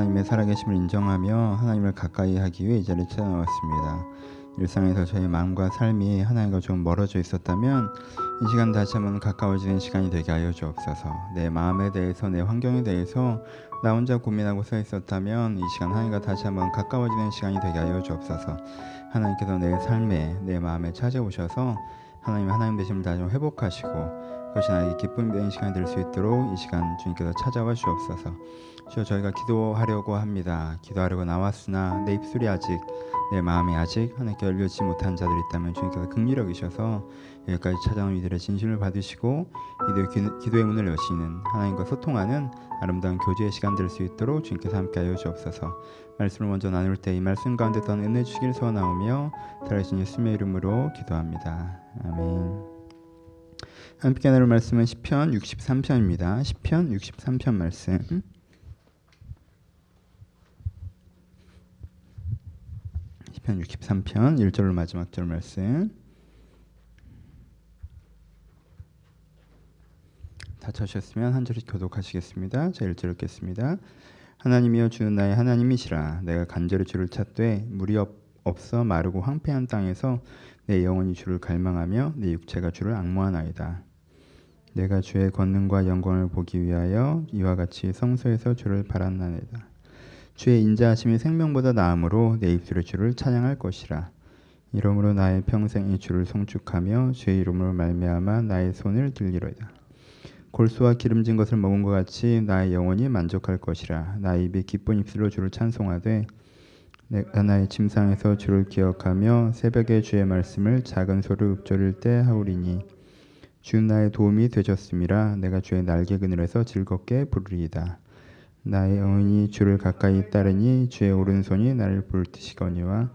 하나님의 살아계심을 인정하며 하나님을 가까이 하기 위해 이 자리에 찾아나왔습니다. 일상에서 저의 마음과 삶이 하나님과 좀 멀어져 있었다면 이 시간 다시 한번 가까워지는 시간이 되게 하여 주옵소서. 내 마음에 대해서 내 환경에 대해서 나 혼자 고민하고 서 있었다면 이 시간 하나님과 다시 한번 가까워지는 시간이 되게 하여 주옵소서. 하나님께서 내 삶에 내 마음에 찾아오셔서 하나님 하나님 되심을 다시 회복하시고 그것이 나에게 기쁨이 되는 시간이 될 수 있도록 이 시간 주님께서 찾아와 주옵소서. 주여 저희가 기도하려고 합니다. 기도하려고 나왔으나 내 입술이 아직 내 마음이 아직 하나님께 열려지 못한 자들이 있다면 주님께서 긍휼히 여기셔서 여기까지 찾아온 이들의 진심을 받으시고 이들 기도의 문을 여시는 하나님과 소통하는 아름다운 교제의 시간 될 수 있도록 주님께서 함께하여 주옵소서. 말씀을 먼저 나눌 때 이 말씀 가운데 더 은혜 주길 소원하오며 살아계신 예수님의 이름으로 기도합니다. 아멘. 함께 나눌 말씀은 시편 63편입니다. 시편 63편 말씀. 시편 63편 1절로 마지막 절 말씀. 다 찾으셨으면 한 절씩 교독하시겠습니다. 자 1절 읽겠습니다. 하나님이여 주는 나의 하나님이시라 내가 간절히 주를 찾되 물이 없어 마르고 황폐한 땅에서 내 영혼이 주를 갈망하며 내 육체가 주를 악모하나이다. 내가 주의 권능과 영광을 보기 위하여 이와 같이 성소에서 주를 바랐나이다. 주의 인자하심이 생명보다 나음으로 내 입술의 주를 찬양할 것이라. 이러므로 나의 평생이 주를 송축하며 주의 이름으로 말미암아 나의 손을 들리로이다. 골수와 기름진 것을 먹은 것 같이 나의 영혼이 만족할 것이라. 나의 입이 기쁜 입술로 주를 찬송하되 내가 나의 침상에서 주를 기억하며 새벽에 주의 말씀을 작은 소리로 읊조릴 때 하오리니 주 나의 도움이 되셨음이라 내가 주의 날개 그늘에서 즐겁게 부르리이다. 나의 영혼이 주를 가까이 따르니 주의 오른손이 나를 불티시거니와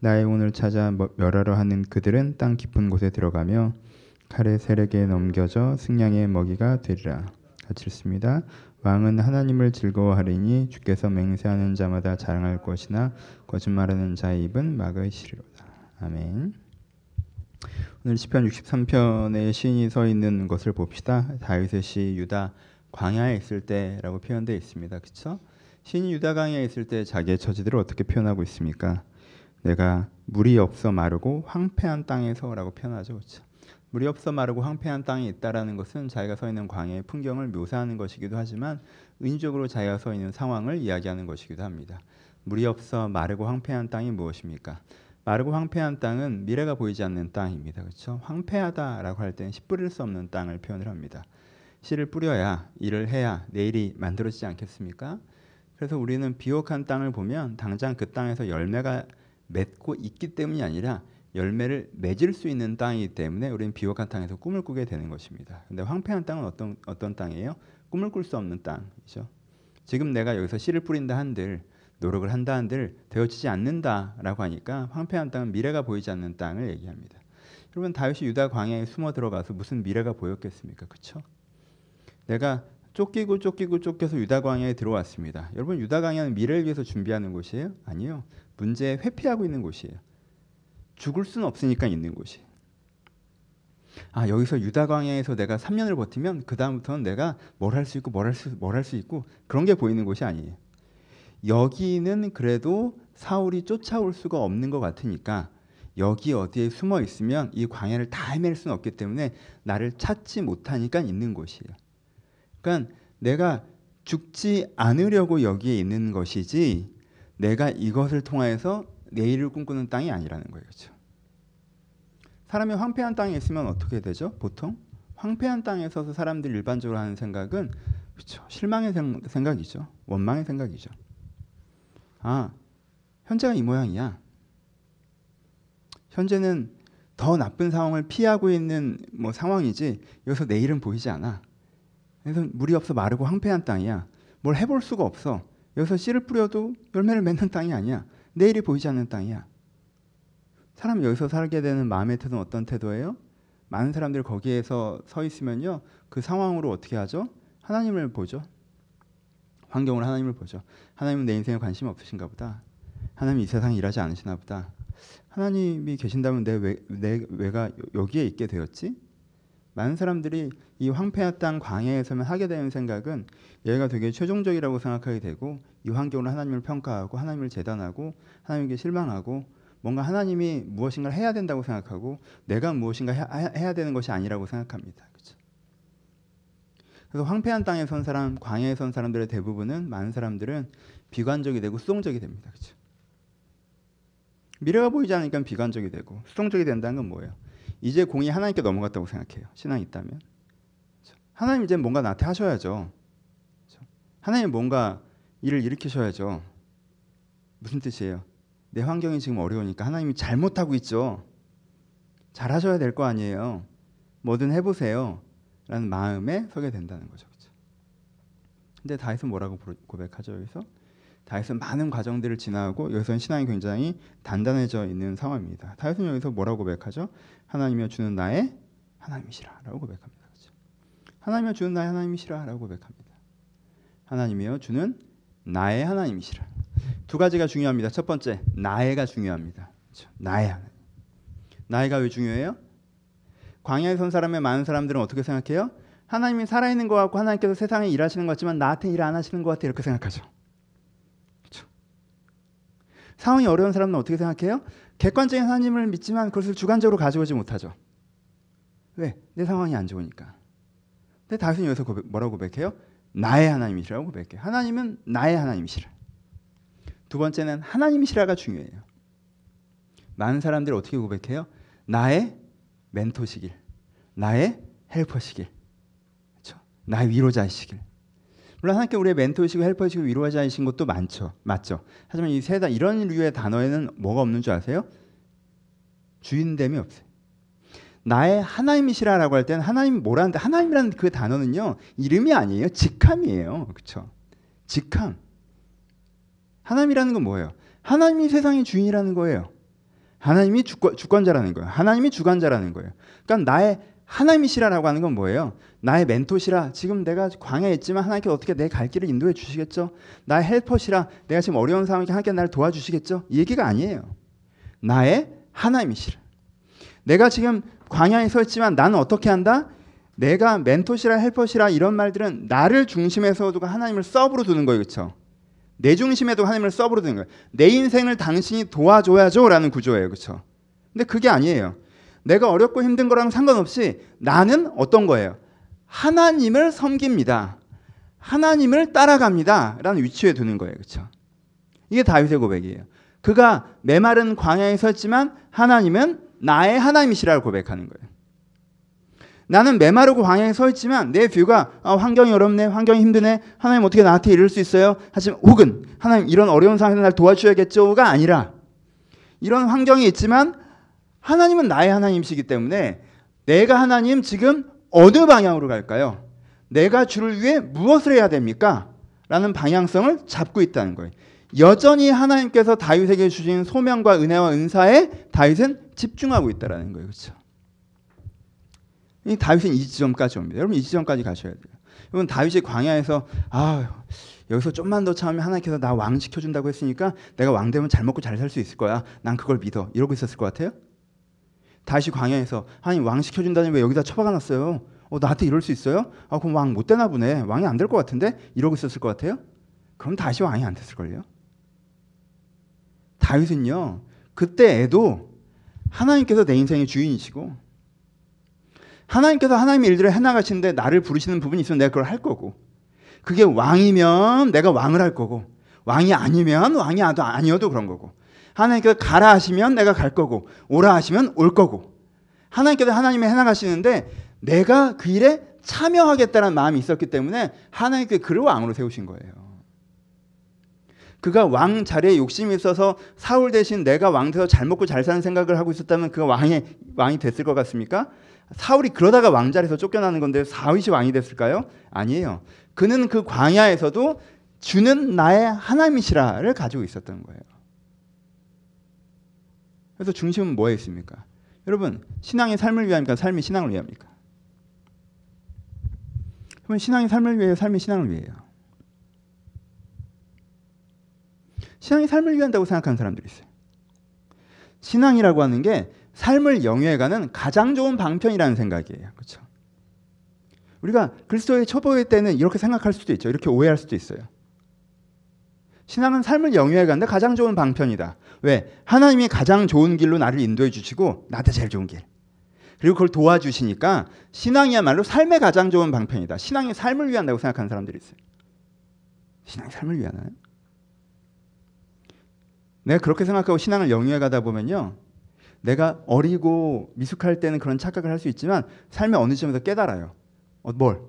나의 영혼을 찾아 멸하려 하는 그들은 땅 깊은 곳에 들어가며 칼의 세력에 넘겨져 승냥의 먹이가 되리라. 같이 읽습니다. 왕은 하나님을 즐거워하리니 주께서 맹세하는 자마다 자랑할 것이나 거짓말하는 자의 입은 막으시리로다. 아멘. 오늘 시편 63편에 시인이 서 있는 것을 봅시다. 다윗의 시 유다 광야에 있을 때라고 표현되어 있습니다. 그렇죠? 시인이 유다 광야에 있을 때 자기의 처지들을 어떻게 표현하고 있습니까? 내가 물이 없어 마르고 황폐한 땅에서라고 표현하죠. 그렇죠? 물이 없어 마르고 황폐한 땅에 있다라는 것은 자기가 서 있는 광야의 풍경을 묘사하는 것이기도 하지만 은유적으로 자기가 서 있는 상황을 이야기하는 것이기도 합니다. 물이 없어 마르고 황폐한 땅이 무엇입니까? 마르고 황폐한 땅은 미래가 보이지 않는 땅입니다. 그렇죠? 황폐하다라고 할 때는 씨 뿌릴 수 없는 땅을 표현을 합니다. 씨를 뿌려야 일을 해야 내일이 만들어지지 않겠습니까? 그래서 우리는 비옥한 땅을 보면 당장 그 땅에서 열매가 맺고 있기 때문이 아니라 열매를 맺을 수 있는 땅이기 때문에 우리는 비옥한 땅에서 꿈을 꾸게 되는 것입니다. 근데 황폐한 땅은 어떤 어떤 땅이에요? 꿈을 꿀 수 없는 땅이죠. 지금 내가 여기서 씨를 뿌린다 한들 노력을 한다 한들 되어지지 않는다라고 하니까 황폐한 땅은 미래가 보이지 않는 땅을 얘기합니다. 여러분 다윗이 유다 광야에 숨어 들어가서 무슨 미래가 보였겠습니까? 그렇죠? 내가 쫓기고 쫓기고 쫓겨서 유다 광야에 들어왔습니다. 여러분 유다 광야는 미래를 위해서 준비하는 곳이에요? 아니요. 문제에 회피하고 있는 곳이에요. 죽을 수는 없으니까 있는 곳이. 아 여기서 유다 광야에서 내가 3년을 버티면 그 다음부터는 내가 뭘 할 수 있고 뭘 할 수 뭘 할 수 있고 그런 게 보이는 곳이 아니에요. 여기는 그래도 사울이 쫓아올 수가 없는 것 같으니까 여기 어디에 숨어 있으면 이 광야를 다 헤맬 수는 없기 때문에 나를 찾지 못하니까 있는 곳이에요. 그러니까 내가 죽지 않으려고 여기에 있는 것이지 내가 이것을 통하여서 내일을 꿈꾸는 땅이 아니라는 거예요. 사람이 황폐한 땅에 있으면 어떻게 되죠? 보통 황폐한 땅에 서서 사람들이 일반적으로 하는 생각은 그렇죠. 실망의 생각이죠. 원망의 생각이죠. 아, 현재가 이 모양이야. 현재는 더 나쁜 상황을 피하고 있는 뭐 상황이지 여기서 내일은 보이지 않아. 그래서 물이 없어 마르고 황폐한 땅이야. 뭘 해볼 수가 없어. 여기서 씨를 뿌려도 열매를 맺는 땅이 아니야. 내일이 보이지 않는 땅이야. 사람이 여기서 살게 되는 마음의 태도는 어떤 태도예요? 많은 사람들이 거기에서 서 있으면요. 그 상황으로 어떻게 하죠? 하나님을 보죠. 환경으로 하나님을 보죠. 하나님은 내 인생에 관심 없으신가 보다. 하나님 이 세상에 일하지 않으시나 보다. 하나님이 계신다면 내, 왜, 내 왜가 여기에 있게 되었지? 많은 사람들이 이 황폐한 땅 광야에서만 하게 되는 생각은 얘가 되게 최종적이라고 생각하게 되고 이 환경으로 하나님을 평가하고 하나님을 재단하고 하나님께 실망하고 뭔가 하나님이 무엇인가를 해야 된다고 생각하고 내가 무엇인가 해야 되는 것이 아니라고 생각합니다. 그렇죠? 그래서 황폐한 땅에 선 사람, 광야에 선 사람들의 대부분은 많은 사람들은 비관적이 되고 수동적이 됩니다. 그렇죠? 미래가 보이지 않으니까 비관적이 되고 수동적이 된다는 건 뭐예요? 이제 공이 하나님께 넘어갔다고 생각해요. 신앙이 있다면. 그렇죠? 하나님 이제 뭔가 나한테 하셔야죠. 그렇죠? 하나님 뭔가 일을 일으키셔야죠. 무슨 뜻이에요? 내 환경이 지금 어려우니까 하나님이 잘못하고 있죠. 잘하셔야 될 거 아니에요. 뭐든 해보세요. 라는 마음에 서게 된다는 거죠. 근데 다윗은 뭐라고 고백하죠 여기서? 다윗은 많은 과정들을 지나고 여기서는 신앙이 굉장히 단단해져 있는 상황입니다. 다윗은 여기서 뭐라고 고백하죠? 하나님이여 주는 나의 하나님이시라라고 고백합니다. 그렇죠? 하나님이여 주는 나의 하나님이시라라고 고백합니다. 하나님이여 주는 나의 하나님이시라. 두 가지가 중요합니다. 첫 번째, 나의가 중요합니다. 그렇죠? 나의 하나님. 나의가 왜 중요해요? 광야에 선 사람의 많은 사람들은 어떻게 생각해요? 하나님이 살아있는 것 같고 하나님께서 세상에 일하시는 것 같지만 나한테 일 안 하시는 것 같아 이렇게 생각하죠. 그렇죠? 상황이 어려운 사람은 어떻게 생각해요? 객관적인 하나님을 믿지만 그것을 주관적으로 가져오지 못하죠. 왜? 내 상황이 안 좋으니까. 근데 다윗은 여기서 고백, 뭐라고 고백해요? 나의 하나님이시라고 고백해요. 하나님은 나의 하나님이시라. 두 번째는 하나님이시라가 중요해요. 많은 사람들이 어떻게 고백해요? 나의 멘토시길, 나의 헬퍼시길, 그렇죠? 나의 위로자이시길. 물론 하나님께 우리의 멘토시고 헬퍼시고 위로자이신 것도 많죠, 맞죠. 하지만 이 세다 이런 류의 단어에는 뭐가 없는 줄 아세요? 주인됨이 없어요. 나의 하나님이시라라고 할 때는 하나님 뭐라는데 하나님이라는 그 단어는요 이름이 아니에요 직함이에요 그렇죠 직함 하나님이라는 건 뭐예요 하나님이 세상의 주인이라는 거예요 하나님이 주권, 주권자라는 거예요. 하나님이 주관자라는 거예요. 그러니까 나의 하나님이시라라고 하는 건 뭐예요? 나의 멘토시라 지금 내가 광야에 있지만 하나님께 어떻게 내 갈 길을 인도해 주시겠죠? 나의 헬퍼시라 내가 지금 어려운 상황에 하나님께 나를 도와주시겠죠? 이 얘기가 아니에요. 나의 하나님이시라. 내가 지금 광야에 서 있지만 나는 어떻게 한다? 내가 멘토시라 헬퍼시라 이런 말들은 나를 중심에서 두고 하나님을 서브로 두는 거예요. 그렇죠? 내 중심에도 하나님을 드는 거예요. 내 인생을 당신이 도와줘야죠라는 구조예요. 그렇죠? 근데 그게 아니에요. 내가 어렵고 힘든 거랑 상관없이 나는 어떤 거예요? 하나님을 섬깁니다. 하나님을 따라갑니다. 라는 위치에 두는 거예요. 그렇죠? 이게 다윗의 고백이에요. 그가 메마른 광야에 섰지만 하나님은 나의 하나님이시라고 고백하는 거예요. 나는 메마르고 광야에 서 있지만 내 뷰가 아, 환경이 어렵네, 환경이 힘드네, 하나님 어떻게 나한테 이럴 수 있어요? 하지만 혹은 하나님 이런 어려운 상황에서 날 도와주셔야겠죠가 아니라 이런 환경이 있지만 하나님은 나의 하나님이시기 때문에 내가 하나님 지금 어느 방향으로 갈까요? 내가 주를 위해 무엇을 해야 됩니까? 라는 방향성을 잡고 있다는 거예요. 여전히 하나님께서 다윗에게 주신 소명과 은혜와 은사에 다윗은 집중하고 있다라는 거예요. 그렇죠? 이 다윗은 이 지점까지 옵니다. 여러분 이 지점까지 가셔야 돼요. 여러분 다윗이 광야에서 아 여기서 좀만 더 참으면 하나님께서 나 왕 시켜준다고 했으니까 내가 왕 되면 잘 먹고 잘 살 수 있을 거야. 난 그걸 믿어. 이러고 있었을 것 같아요? 다시 광야에서 하나님 왕 시켜준다니 왜 여기다 처박아 놨어요? 어, 나한테 이럴 수 있어요? 아 그럼 왕 못 되나 보네. 왕이 안 될 것 같은데 이러고 있었을 것 같아요? 그럼 다시 왕이 안 됐을 걸요? 다윗은요 그때 애도 하나님께서 내 인생의 주인이시고 하나님께서 하나님의 일들을 해나가시는데 나를 부르시는 부분이 있으면 내가 그걸 할 거고 그게 왕이면 내가 왕을 할 거고 왕이 아니면 왕이 아니어도 그런 거고 하나님께서 가라 하시면 내가 갈 거고 오라 하시면 올 거고 하나님께서 하나님의 해나가시는데 내가 그 일에 참여하겠다는 마음이 있었기 때문에 하나님께 그를 왕으로 세우신 거예요. 그가 왕 자리에 욕심이 있어서 사울 대신 내가 왕 돼서 잘 먹고 잘 사는 생각을 하고 있었다면 그가 왕이 왕이 됐을 것 같습니까? 사울이 그러다가 왕 자리에서 쫓겨나는 건데 사윗이 왕이 됐을까요? 아니에요. 그는 그 광야에서도 주는 나의 하나님이시라를 가지고 있었던 거예요. 그래서 중심은 뭐에 있습니까? 여러분 신앙이 삶을 위함입니까? 삶이 신앙을 위함입니까? 그러면 신앙이 삶을 위해요? 삶이 신앙을 위해요? 신앙이 삶을 위한다고 생각하는 사람들이 있어요. 신앙이라고 하는 게 삶을 영위해가는 가장 좋은 방편이라는 생각이에요. 그렇죠? 우리가 그리스도의 초보일 때는 이렇게 생각할 수도 있죠. 이렇게 오해할 수도 있어요. 신앙은 삶을 영위해 가는데 가장 좋은 방편이다. 왜? 하나님이 가장 좋은 길로 나를 인도해 주시고 나한테 제일 좋은 길. 그리고 그걸 도와주시니까 신앙이야말로 삶의 가장 좋은 방편이다. 신앙이 삶을 위한다고 생각하는 사람들이 있어요. 신앙이 삶을 위하나요? 내가 그렇게 생각하고 신앙을 영위해 가다 보면요. 내가 어리고 미숙할 때는 그런 착각을 할 수 있지만 삶의 어느 지점에서 깨달아요. 어, 뭘?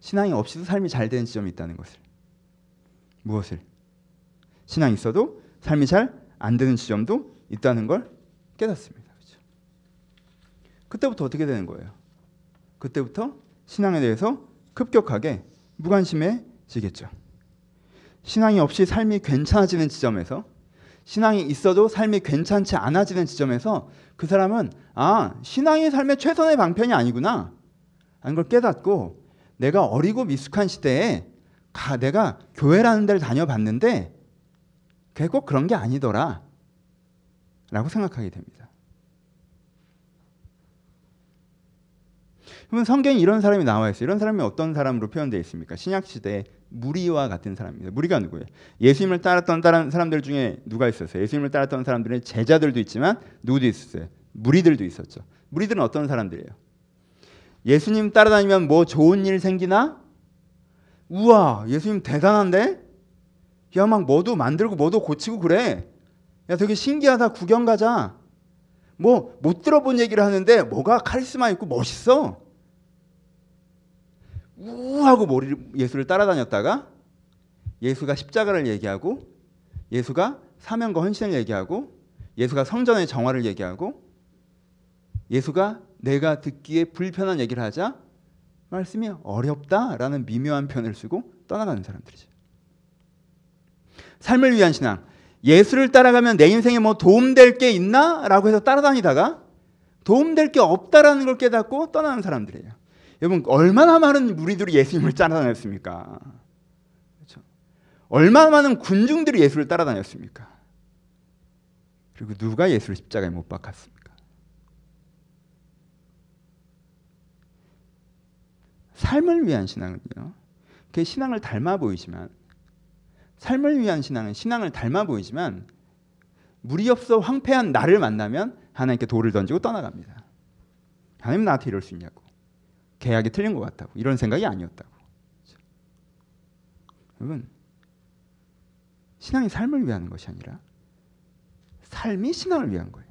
신앙이 없이도 삶이 잘 되는 지점이 있다는 것을. 무엇을? 신앙이 있어도 삶이 잘 안 되는 지점도 있다는 걸 깨닫습니다. 그렇죠? 그때부터 어떻게 되는 거예요? 그때부터 신앙에 대해서 급격하게 무관심해지겠죠. 신앙이 없이 삶이 괜찮아지는 지점에서 신앙이 있어도 삶이 괜찮지 않아지는 지점에서 그 사람은 아 신앙이 삶의 최선의 방편이 아니구나 하는 걸 깨닫고 내가 어리고 미숙한 시대에 가, 내가 교회라는 데를 다녀봤는데 그게 꼭 그런 게 아니더라 라고 생각하게 됩니다. 그러면 성경에 이런 사람이 나와 있어요. 이런 사람이 어떤 사람으로 표현되어 있습니까? 신약 시대에 무리와 같은 사람입니다. 무리가 누구예요? 예수님을 따랐던 사람들 중에 누가 있었어요? 예수님을 따랐던 사람들은 제자들도 있지만 누구도 있었어요? 무리들도 있었죠. 무리들은 어떤 사람들이에요? 예수님 따라다니면 뭐 좋은 일 생기나? 우와, 예수님 대단한데? 야, 막 뭐도 만들고 뭐도 고치고 그래. 야, 되게 신기하다. 구경 가자. 뭐 못 들어본 얘기를 하는데 뭐가 카리스마 있고 멋있어. 우하고 머리 예수를 따라다녔다가 예수가 십자가를 얘기하고 예수가 사명과 헌신을 얘기하고 예수가 성전의 정화를 얘기하고 예수가 내가 듣기에 불편한 얘기를 하자 말씀이 어렵다라는 미묘한 표현을 쓰고 떠나가는 사람들이죠. 삶을 위한 신앙. 예수를 따라가면 내 인생에 뭐 도움될 게 있나? 라고 해서 따라다니다가 도움될 게 없다라는 걸 깨닫고 떠나는 사람들이에요. 여러분 얼마나 많은 무리들이 예수님을 따라다녔습니까? 그렇죠? 얼마나 많은 군중들이 예수를 따라다녔습니까? 그리고 누가 예수를 십자가에 못 박았습니까? 삶을 위한 신앙은요. 그 신앙을 닮아 보이지만 삶을 위한 신앙은 신앙을 닮아 보이지만 무리 없어 황폐한 나를 만나면 하나님께 돌을 던지고 떠나갑니다. 하나님 나한테 이럴 수 있냐고. 계약이 틀린 것 같다고 이런 생각이 아니었다고. 여러분 신앙이 삶을 위한 것이 아니라 삶이 신앙을 위한 거예요.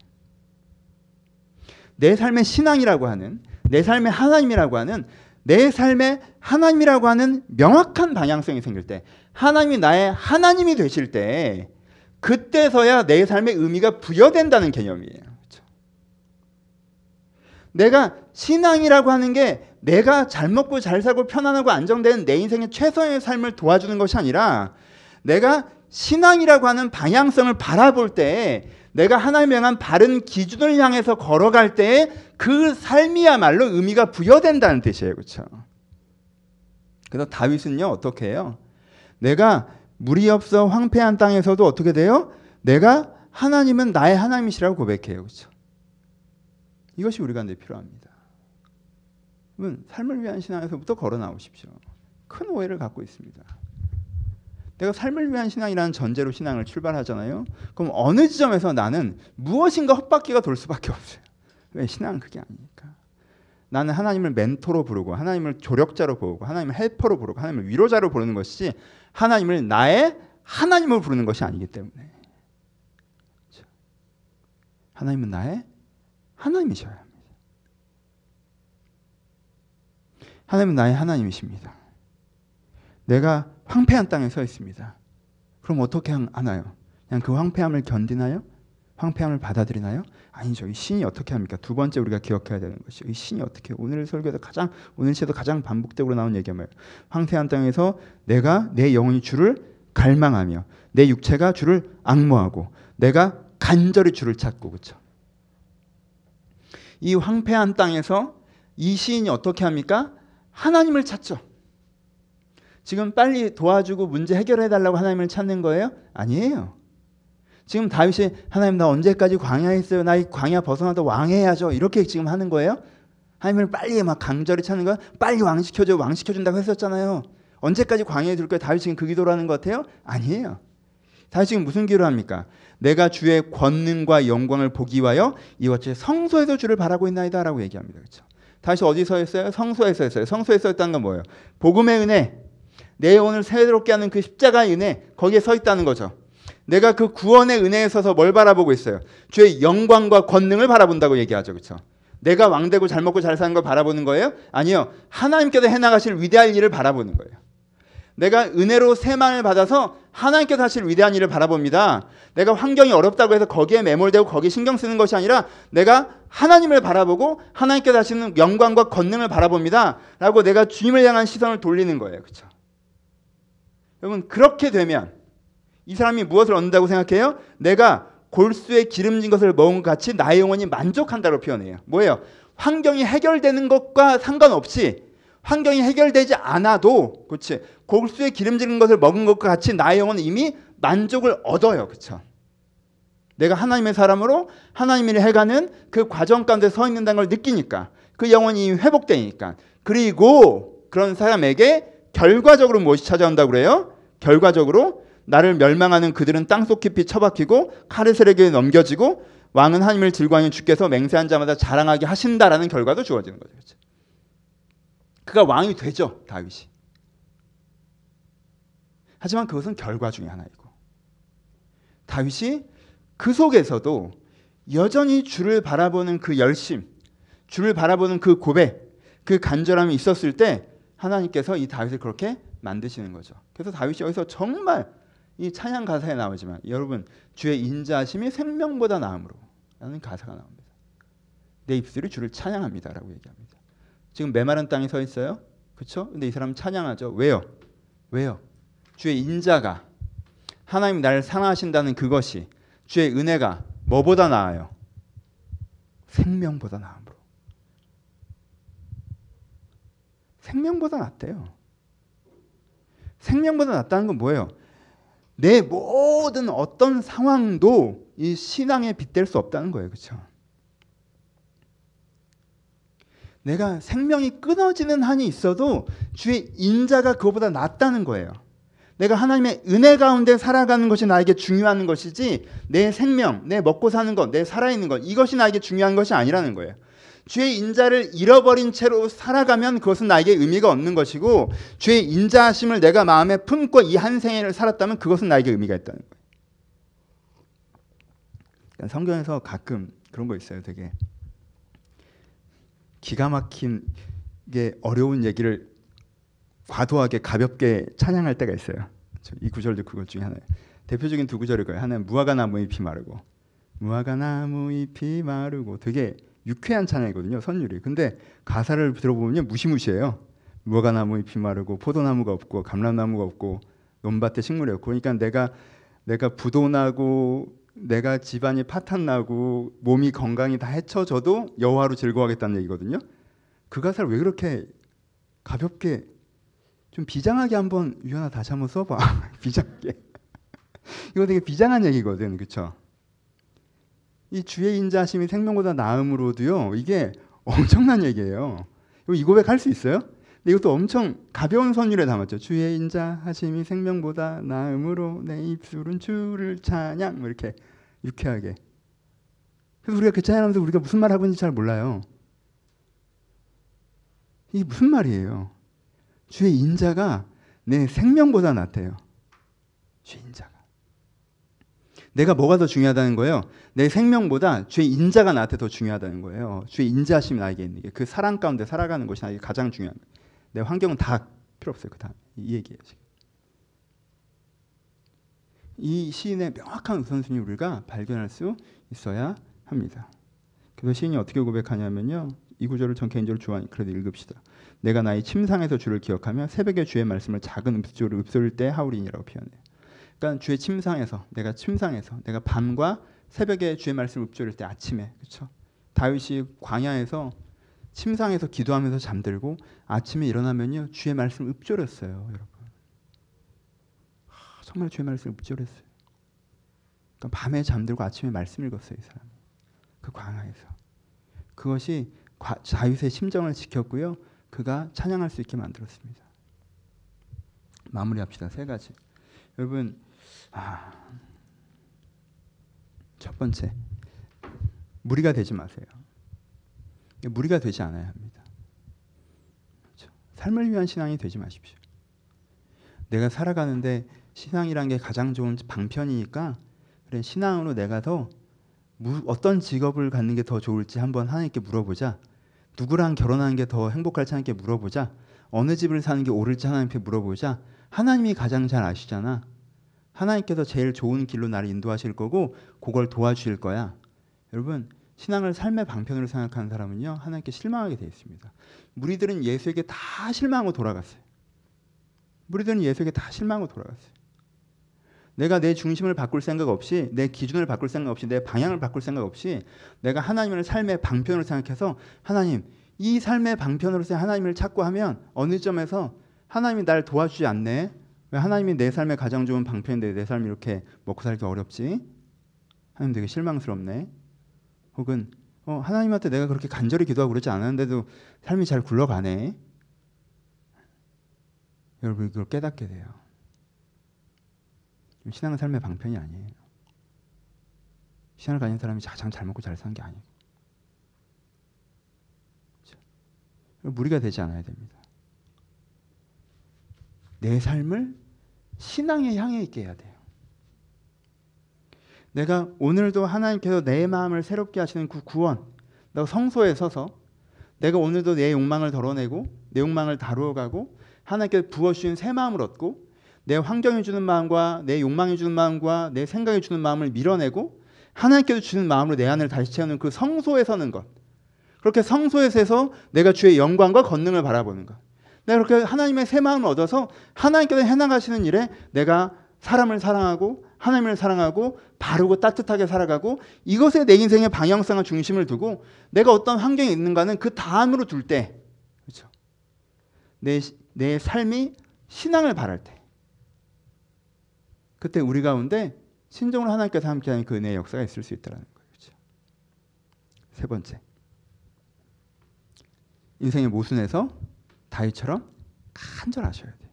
내 삶의 신앙이라고 하는 내 삶의 하나님이라고 하는 내 삶의 하나님이라고 하는 명확한 방향성이 생길 때 하나님이 나의 하나님이 되실 때 그때서야 내 삶의 의미가 부여된다는 개념이에요. 그렇죠? 내가 신앙이라고 하는 게 내가 잘 먹고 잘 살고 편안하고 안정된 내 인생의 최선의 삶을 도와주는 것이 아니라 내가 신앙이라고 하는 방향성을 바라볼 때 내가 하나님의 명한 바른 기준을 향해서 걸어갈 때 그 삶이야말로 의미가 부여된다는 뜻이에요. 그렇죠? 그래서 다윗은요. 어떻게 해요? 내가 물이 없어 황폐한 땅에서도 어떻게 돼요? 내가 하나님은 나의 하나님이시라고 고백해요. 그렇죠? 이것이 우리가 늘 필요합니다. 삶을 위한 신앙에서부터 걸어 나오십시오. 큰 오해를 갖고 있습니다. 내가 삶을 위한 신앙이라는 전제로 신앙을 출발하잖아요. 그럼 어느 지점에서 나는 무엇인가 헛바퀴가 돌 수밖에 없어요. 왜 신앙은 그게 아니니까. 나는 하나님을 멘토로 부르고 하나님을 조력자로 부르고 하나님을 헬퍼로 부르고 하나님을 위로자로 부르는 것이 하나님을 나의 하나님으로 부르는 것이 아니기 때문에 그렇죠? 하나님은 나의 하나님이셔야 합니다. 하나님은 나의 하나님이십니다. 내가 황폐한 땅에 서 있습니다. 그럼 어떻게 하나요? 그냥 그 황폐함을 견디나요? 황폐함을 받아들이나요? 아니죠. 이 신이 어떻게 합니까? 두 번째 우리가 기억해야 되는 것이 이 신이 어떻게 오늘 설교에서 가장 오늘 시에도 가장 반복적으로 나온 얘기가 뭐예요? 황폐한 땅에서 내가 내 영혼이 주를 갈망하며 내 육체가 주를 악모하고 내가 간절히 주를 찾고 그렇죠. 이 황폐한 땅에서 이 시인이 어떻게 합니까? 하나님을 찾죠. 지금 빨리 도와주고 문제 해결해 달라고 하나님을 찾는 거예요? 아니에요. 지금 다윗이 하나님 나 언제까지 광야에 있어요? 나 이 광야 벗어나도 왕해야죠. 이렇게 지금 하는 거예요? 하나님을 빨리 막 강절히 찾는 거야. 빨리 왕시켜줘, 왕시켜준다고 했었잖아요. 언제까지 광야에 둘 거야? 다윗 지금 그 기도를 하는 것 같아요? 아니에요. 다윗 지금 무슨 기도를 합니까? 내가 주의 권능과 영광을 보기 위하여 이것이 성소에서 주를 바라고 있나이다라고 얘기합니다. 그렇죠? 다시 어디서 했어요? 성소에서 했어요. 성소에서 했다는 건 뭐예요? 복음의 은혜, 내 영혼을 새롭게 하는 그 십자가의 은혜, 거기에 서 있다는 거죠. 내가 그 구원의 은혜에 서서 뭘 바라보고 있어요? 주의 영광과 권능을 바라본다고 얘기하죠. 그렇죠? 내가 왕되고 잘 먹고 잘 사는 걸 바라보는 거예요? 아니요. 하나님께서 해나가실 위대한 일을 바라보는 거예요. 내가 은혜로 세만을 받아서 하나님께서 하실 위대한 일을 바라봅니다. 내가 환경이 어렵다고 해서 거기에 매몰되고 거기에 신경 쓰는 것이 아니라 내가 하나님을 바라보고 하나님께서 하시는 영광과 권능을 바라봅니다. 라고 내가 주님을 향한 시선을 돌리는 거예요. 그렇죠? 여러분 그렇게 되면 이 사람이 무엇을 얻는다고 생각해요? 내가 골수에 기름진 것을 먹은 것 같이 나의 영혼이 만족한다고 표현해요. 뭐예요? 환경이 해결되는 것과 상관없이 환경이 해결되지 않아도 그렇지 골수에 기름진 것을 먹은 것과 같이 나의 영혼은 이미 만족을 얻어요. 그렇죠? 내가 하나님의 사람으로 하나님을 해가는 그 과정 가운데 서 있는다는 걸 느끼니까 그 영혼이 회복되니까 그리고 그런 사람에게 결과적으로 무엇이 찾아온다고 그래요? 결과적으로 나를 멸망하는 그들은 땅속 깊이 처박히고 카르셀에게 넘겨지고 왕은 하나님을 즐거워하는 주께서 맹세한 자마다 자랑하게 하신다라는 결과도 주어지는 거죠. 그렇죠? 그가 왕이 되죠 다윗이. 하지만 그것은 결과 중의 하나이고 다윗이 그 속에서도 여전히 주를 바라보는 그 열심, 주를 바라보는 그 고백, 그 간절함이 있었을 때 하나님께서 이 다윗을 그렇게 만드시는 거죠. 그래서 다윗이 여기서 정말 이 찬양 가사에 나오지만 여러분 주의 인자하심이 생명보다 나음으로 라는 가사가 나옵니다. 내 입술이 주를 찬양합니다라고 얘기합니다. 지금 메마른 땅에 서 있어요. 그렇죠? 근데 이 사람은 찬양하죠. 왜요? 왜요? 주의 인자가 하나님 나를 사랑하신다는 그것이 주의 은혜가 뭐보다 나아요? 생명보다 나음으로. 생명보다 낫대요. 생명보다 낫다는 건 뭐예요? 내 모든 어떤 상황도 이 신앙에 빗댈 수 없다는 거예요. 그렇죠? 내가 생명이 끊어지는 한이 있어도 주의 인자가 그거보다 낫다는 거예요. 내가 하나님의 은혜 가운데 살아가는 것이 나에게 중요한 것이지 내 생명, 내 먹고 사는 것, 내 살아있는 것 이것이 나에게 중요한 것이 아니라는 거예요. 주의 인자를 잃어버린 채로 살아가면 그것은 나에게 의미가 없는 것이고 주의 인자하심을 내가 마음에 품고 이 한 생애를 살았다면 그것은 나에게 의미가 있다는 거예요. 그러니까 성경에서 가끔 그런 거 있어요. 되게 기가 막힌 게 어려운 얘기를 과도하게 가볍게 찬양할 때가 있어요. 이 구절도 그것 중에 하나예요. 대표적인 두 구절일 거예요. 하나는 무화과 나무 잎이 마르고 무화과 나무 잎이 마르고 되게 유쾌한 찬양이거든요. 선율이. 근데 가사를 들어보면 무시무시해요. 무화과 나무 잎이 마르고 포도나무가 없고 감람나무가 없고 논밭에 식물이 없고 그러니까 내가 내가 부도나고 내가 집안이 파탄나고 몸이 건강이 다 해쳐져도 여호와로 즐거워하겠다는 얘기거든요. 그 가사를 왜 그렇게 가볍게 좀 비장하게 한번 유연아 다시 한번 써봐. 비장하게. 이거 되게 비장한 얘기거든, 그렇죠? 이 주의 인자심이 생명보다 나음으로도요. 이게 엄청난 얘기예요. 이 고백 할 수 있어요? 근데 이것도 엄청 가벼운 선율에 담았죠. 주의 인자하심이 생명보다 나음으로 내 입술은 주를 찬양 뭐 이렇게 유쾌하게. 그래서 우리가 그 찬양하면서 우리가 무슨 말 하고 있는지 잘 몰라요. 이게 무슨 말이에요? 주의 인자가 내 생명보다 낫대요. 주의 인자가. 내가 뭐가 더 중요하다는 거예요? 내 생명보다 주의 인자가 나한테 더 중요하다는 거예요. 주의 인자심이 나에게 있는 게 그 사랑 가운데 살아가는 것이 나에게 가장 중요한 거예요. 내 환경은 다 필요 없어요. 그 다음 이 얘기예요. 이 시인의 명확한 우선순위 우리가 발견할 수 있어야 합니다. 그래서 시인이 어떻게 고백하냐면요. 이 구절을 전 개인적으로 좋아하니 그래도 읽읍시다. 내가 나의 침상에서 주를 기억하며 새벽에 주의 말씀을 작은 읍소리로 읍소릴 때 하울이니라고 표현해요. 그러니까 주의 침상에서 내가 침상에서 내가 밤과 새벽에 주의 말씀을 읍조릴 때 아침에 그렇죠. 다윗이 광야에서 침상에서 기도하면서 잠들고 아침에 일어나면요 주의 말씀 읍조렸어요, 여러분. 하, 정말 주의 말씀 읍조렸어요. 그러니까 밤에 잠들고 아침에 말씀 읽었어요, 이 사람. 그 광야에서. 그것이 과- 다윗의 심정을 지켰고요. 그가 찬양할 수 있게 만들었습니다. 마무리합시다. 세 가지. 여러분, 아, 첫 번째 무리가 되지 마세요. 무리가 되지 않아야 합니다. 그렇죠? 삶을 위한 신앙이 되지 마십시오. 내가 살아가는데 신앙이란 게 가장 좋은 방편이니까 그래 신앙으로 내가 더 무, 어떤 직업을 갖는 게 더 좋을지 한번 하나님께 물어보자. 누구랑 결혼하는 게 더 행복할지 하나님께 물어보자. 어느 집을 사는 게 옳을지 하나님께 물어보자. 하나님이 가장 잘 아시잖아. 하나님께서 제일 좋은 길로 나를 인도하실 거고 그걸 도와주실 거야. 여러분 신앙을 삶의 방편으로 생각하는 사람은요 하나님께 실망하게 돼 있습니다. 무리들은 예수에게 다 실망하고 돌아갔어요. 무리들은 예수에게 다 실망하고 돌아갔어요. 내가 내 중심을 바꿀 생각 없이 내 기준을 바꿀 생각 없이 내 방향을 바꿀 생각 없이 내가 하나님을 삶의 방편으로 생각해서 하나님 이 삶의 방편으로서 하나님을 찾고 하면 어느 점에서 하나님이 날 도와주지 않네. 왜 하나님이 내 삶의 가장 좋은 방편인데 내 삶이 이렇게 먹고 살기 어렵지? 하나님 되게 실망스럽네. 혹은 어, 하나님한테 내가 그렇게 간절히 기도하고 그러지 않았는데도 삶이 잘 굴러가네. 여러분 이걸 깨닫게 돼요. 신앙은 삶의 방편이 아니에요. 신앙을 가진 사람이 가장 잘 먹고 잘 사는 게 아니고 그렇죠? 무리가 되지 않아야 됩니다. 내 삶을 신앙에 향해 있게 해야 돼요. 내가 오늘도 하나님께서 내 마음을 새롭게 하시는 그 구원, 내가 성소에 서서 내가 오늘도 내 욕망을 덜어내고 내 욕망을 다루어가고 하나님께서 부어주신 새 마음을 얻고 내 환경이 주는 마음과 내 욕망이 주는 마음과 내 생각이 주는 마음을 밀어내고 하나님께서 주는 마음으로 내 안을 다시 채우는 그 성소에 서는 것. 그렇게 성소에 서서 내가 주의 영광과 권능을 바라보는 것. 내가 그렇게 하나님의 새 마음을 얻어서 하나님께서 해나가시는 일에 내가 사람을 사랑하고 하나님을 사랑하고 바르고 따뜻하게 살아가고 이것에 내 인생의 방향성과 중심을 두고 내가 어떤 환경에 있는가는 그 다음으로 둘 때, 그렇죠? 내, 내 삶이 신앙을 바랄 때, 그때 우리 가운데 신종으로 하나님께서 함께하는 그 은혜의 역사가 있을 수 있다는 거예요. 그렇죠? 세 번째, 인생의 모순에서 다윗처럼 간절하셔야 돼요.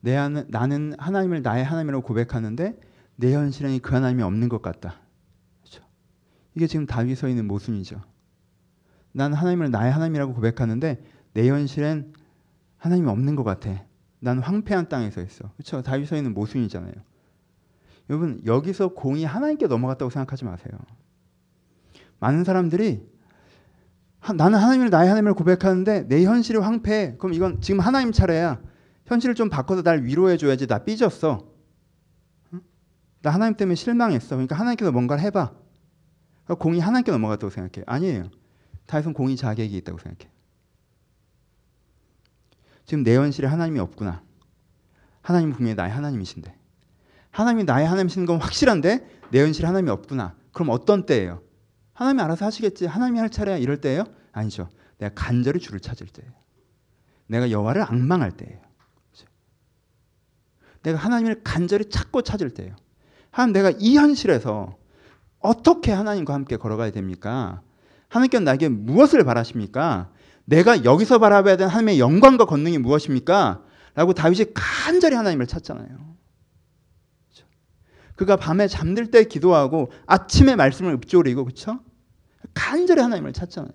내 안, 나는 하나님을 나의 하나님이라고 고백하는데 내 현실에 그 하나님이 없는 것 같다. 그렇죠? 이게 지금 다윗 서 있는 모순이죠. 난 하나님을 나의 하나님이라고 고백하는데 내 현실엔 하나님이 없는 것 같아. 난 황폐한 땅에 서 있어. 그렇죠? 다윗 서 있는 모순이잖아요. 여러분 여기서 공이 하나님께 넘어갔다고 생각하지 마세요. 많은 사람들이 하, 나는 하나님을 나의 하나님을 고백하는데 내 현실이 황폐해. 그럼 이건 지금 하나님 차례야. 현실을 좀 바꿔서 날 위로해 줘야지. 나 삐졌어. 응? 나 하나님 때문에 실망했어. 그러니까 하나님께서 뭔가를 해봐. 그러니까 공이 하나님께 넘어갔다고 생각해. 아니에요. 다윗은 공이 자기에게 있다고 생각해. 지금 내 현실에 하나님이 없구나. 하나님 분명히 나의 하나님이신데. 하나님이 나의 하나님이신 건 확실한데 내 현실에 하나님이 없구나. 그럼 어떤 때예요? 하나님이 알아서 하시겠지. 하나님이 할 차례야 이럴 때예요? 아니죠. 내가 간절히 주를 찾을 때예요. 내가 여호와를 악망할 때예요. 그렇죠? 내가 하나님을 간절히 찾고 찾을 때예요. 하나님 내가 이 현실에서 어떻게 하나님과 함께 걸어가야 됩니까? 하나님께서 나에게 무엇을 바라십니까? 내가 여기서 바라봐야 되는 하나님의 영광과 권능이 무엇입니까? 라고 다윗이 간절히 하나님을 찾잖아요. 그가 밤에 잠들 때 기도하고 아침에 말씀을 읊조리고 그렇죠? 간절히 하나님을 찾잖아요.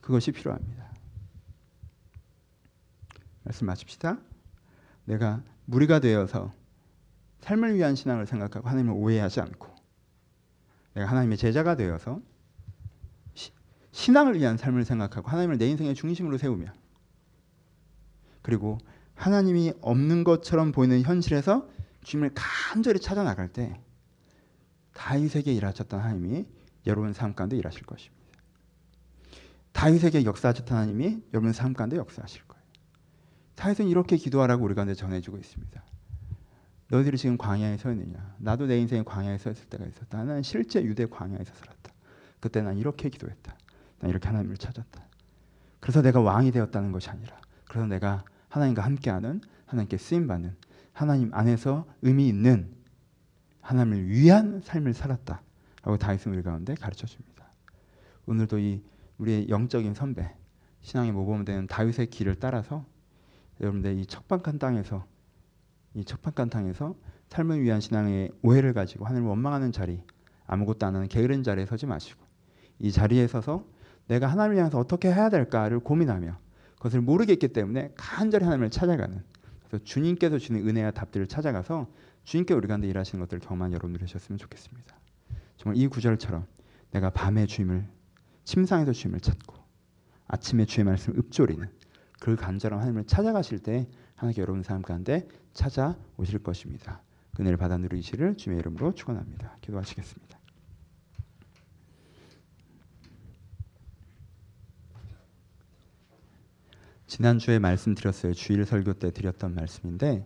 그것이 필요합니다. 말씀 마칩시다. 내가 무리가 되어서 삶을 위한 신앙을 생각하고 하나님을 오해하지 않고 내가 하나님의 제자가 되어서 시, 신앙을 위한 삶을 생각하고 하나님을 내 인생의 중심으로 세우며 그리고 하나님이 없는 것처럼 보이는 현실에서 주님을 간절히 찾아 나갈 때 다윗에게 일하셨던 하나님이 여러분 삶 가운데 일하실 것입니다. 다윗에게 역사하셨던 하나님이 여러분 삶 가운데 역사하실 거예요. 다윗은 이렇게 기도하라고 우리 가운데 전해주고 있습니다. 너희들이 지금 광야에 서 있느냐? 나도 내 인생에 광야에 서 있을 때가 있었다. 나는 실제 유대 광야에서 살았다. 그때 난 이렇게 기도했다. 난 이렇게 하나님을 찾았다. 그래서 내가 왕이 되었다는 것이 아니라 그래서 내가 하나님과 함께하는 하나님께 쓰임 받는 하나님 안에서 의미 있는 하나님을 위한 삶을 살았다 라고 다윗은 우리 가운데 가르쳐 줍니다. 오늘도 이 우리의 영적인 선배 신앙의 모범 되는 다윗의 길을 따라서 여러분들 이 척박한 땅에서 이 척박한 땅에서 삶을 위한 신앙의 오해를 가지고 하늘을 원망하는 자리 아무것도 안 하는 게으른 자리에 서지 마시고 이 자리에 서서 내가 하나님을 향해서 어떻게 해야 될까를 고민하며 그것을 모르겠기 때문에 간절히 하나님을 찾아가는 그래서 주님께서 주는 은혜와 답들을 찾아가서 주님께 우리 가운데 일하시는 것들을 경험한 여러분들이 되셨으면 좋겠습니다. 정말 이 구절처럼 내가 밤에 주님을 침상에서 주님을 찾고 아침에 주의 말씀을 읊조리는 그 간절한 하나님을 찾아가실 때 하나님께 여러분 삶 가운데 찾아오실 것입니다. 그늘을 받아 누리시를 주의 이름으로 축원합니다. 기도하시겠습니다. 지난주에 말씀드렸어요. 주일 설교 때 드렸던 말씀인데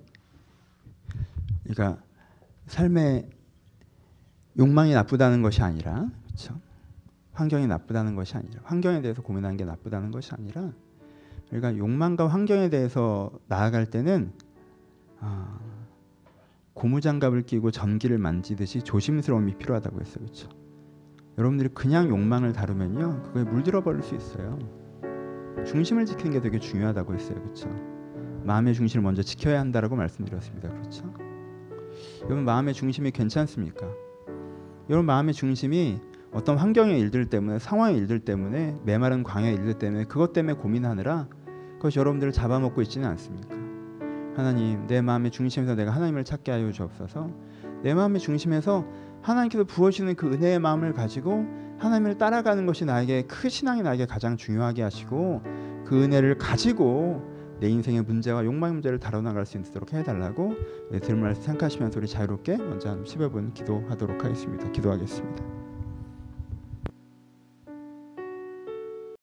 그러니까 삶의 욕망이 나쁘다는 것이 아니라 그렇죠? 환경이 나쁘다는 것이 아니라 환경에 대해서 고민하는 게 나쁘다는 것이 아니라 그러니까 욕망과 환경에 대해서 나아갈 때는 아, 고무장갑을 끼고 전기를 만지듯이 조심스러움이 필요하다고 했어요. 그렇죠? 여러분들이 그냥 욕망을 다루면요. 그거에 물들어 버릴 수 있어요. 중심을 지키는 게 되게 중요하다고 했어요. 그렇죠? 마음의 중심을 먼저 지켜야 한다라고 말씀드렸습니다. 그렇죠? 여러분 마음의 중심이 괜찮습니까? 여러분 마음의 중심이 어떤 환경의 일들 때문에 상황의 일들 때문에 메마른 광야의 일들 때문에 그것 때문에 고민하느라 그것이 여러분들을 잡아먹고 있지는 않습니까? 하나님 내 마음의 중심에서 내가 하나님을 찾게 하여 주옵소서 내 마음의 중심에서 하나님께서 부어주시는 그 은혜의 마음을 가지고 하나님을 따라가는 것이 나에게 그 신앙이 나에게 가장 중요하게 하시고 그 은혜를 가지고 내 인생의 문제와 욕망의 문제를 다뤄나갈 수 있도록 해달라고 네, 들은 말씀 생각하시면서 우리 자유롭게 먼저 한 10여 분 기도하도록 하겠습니다. 기도하겠습니다.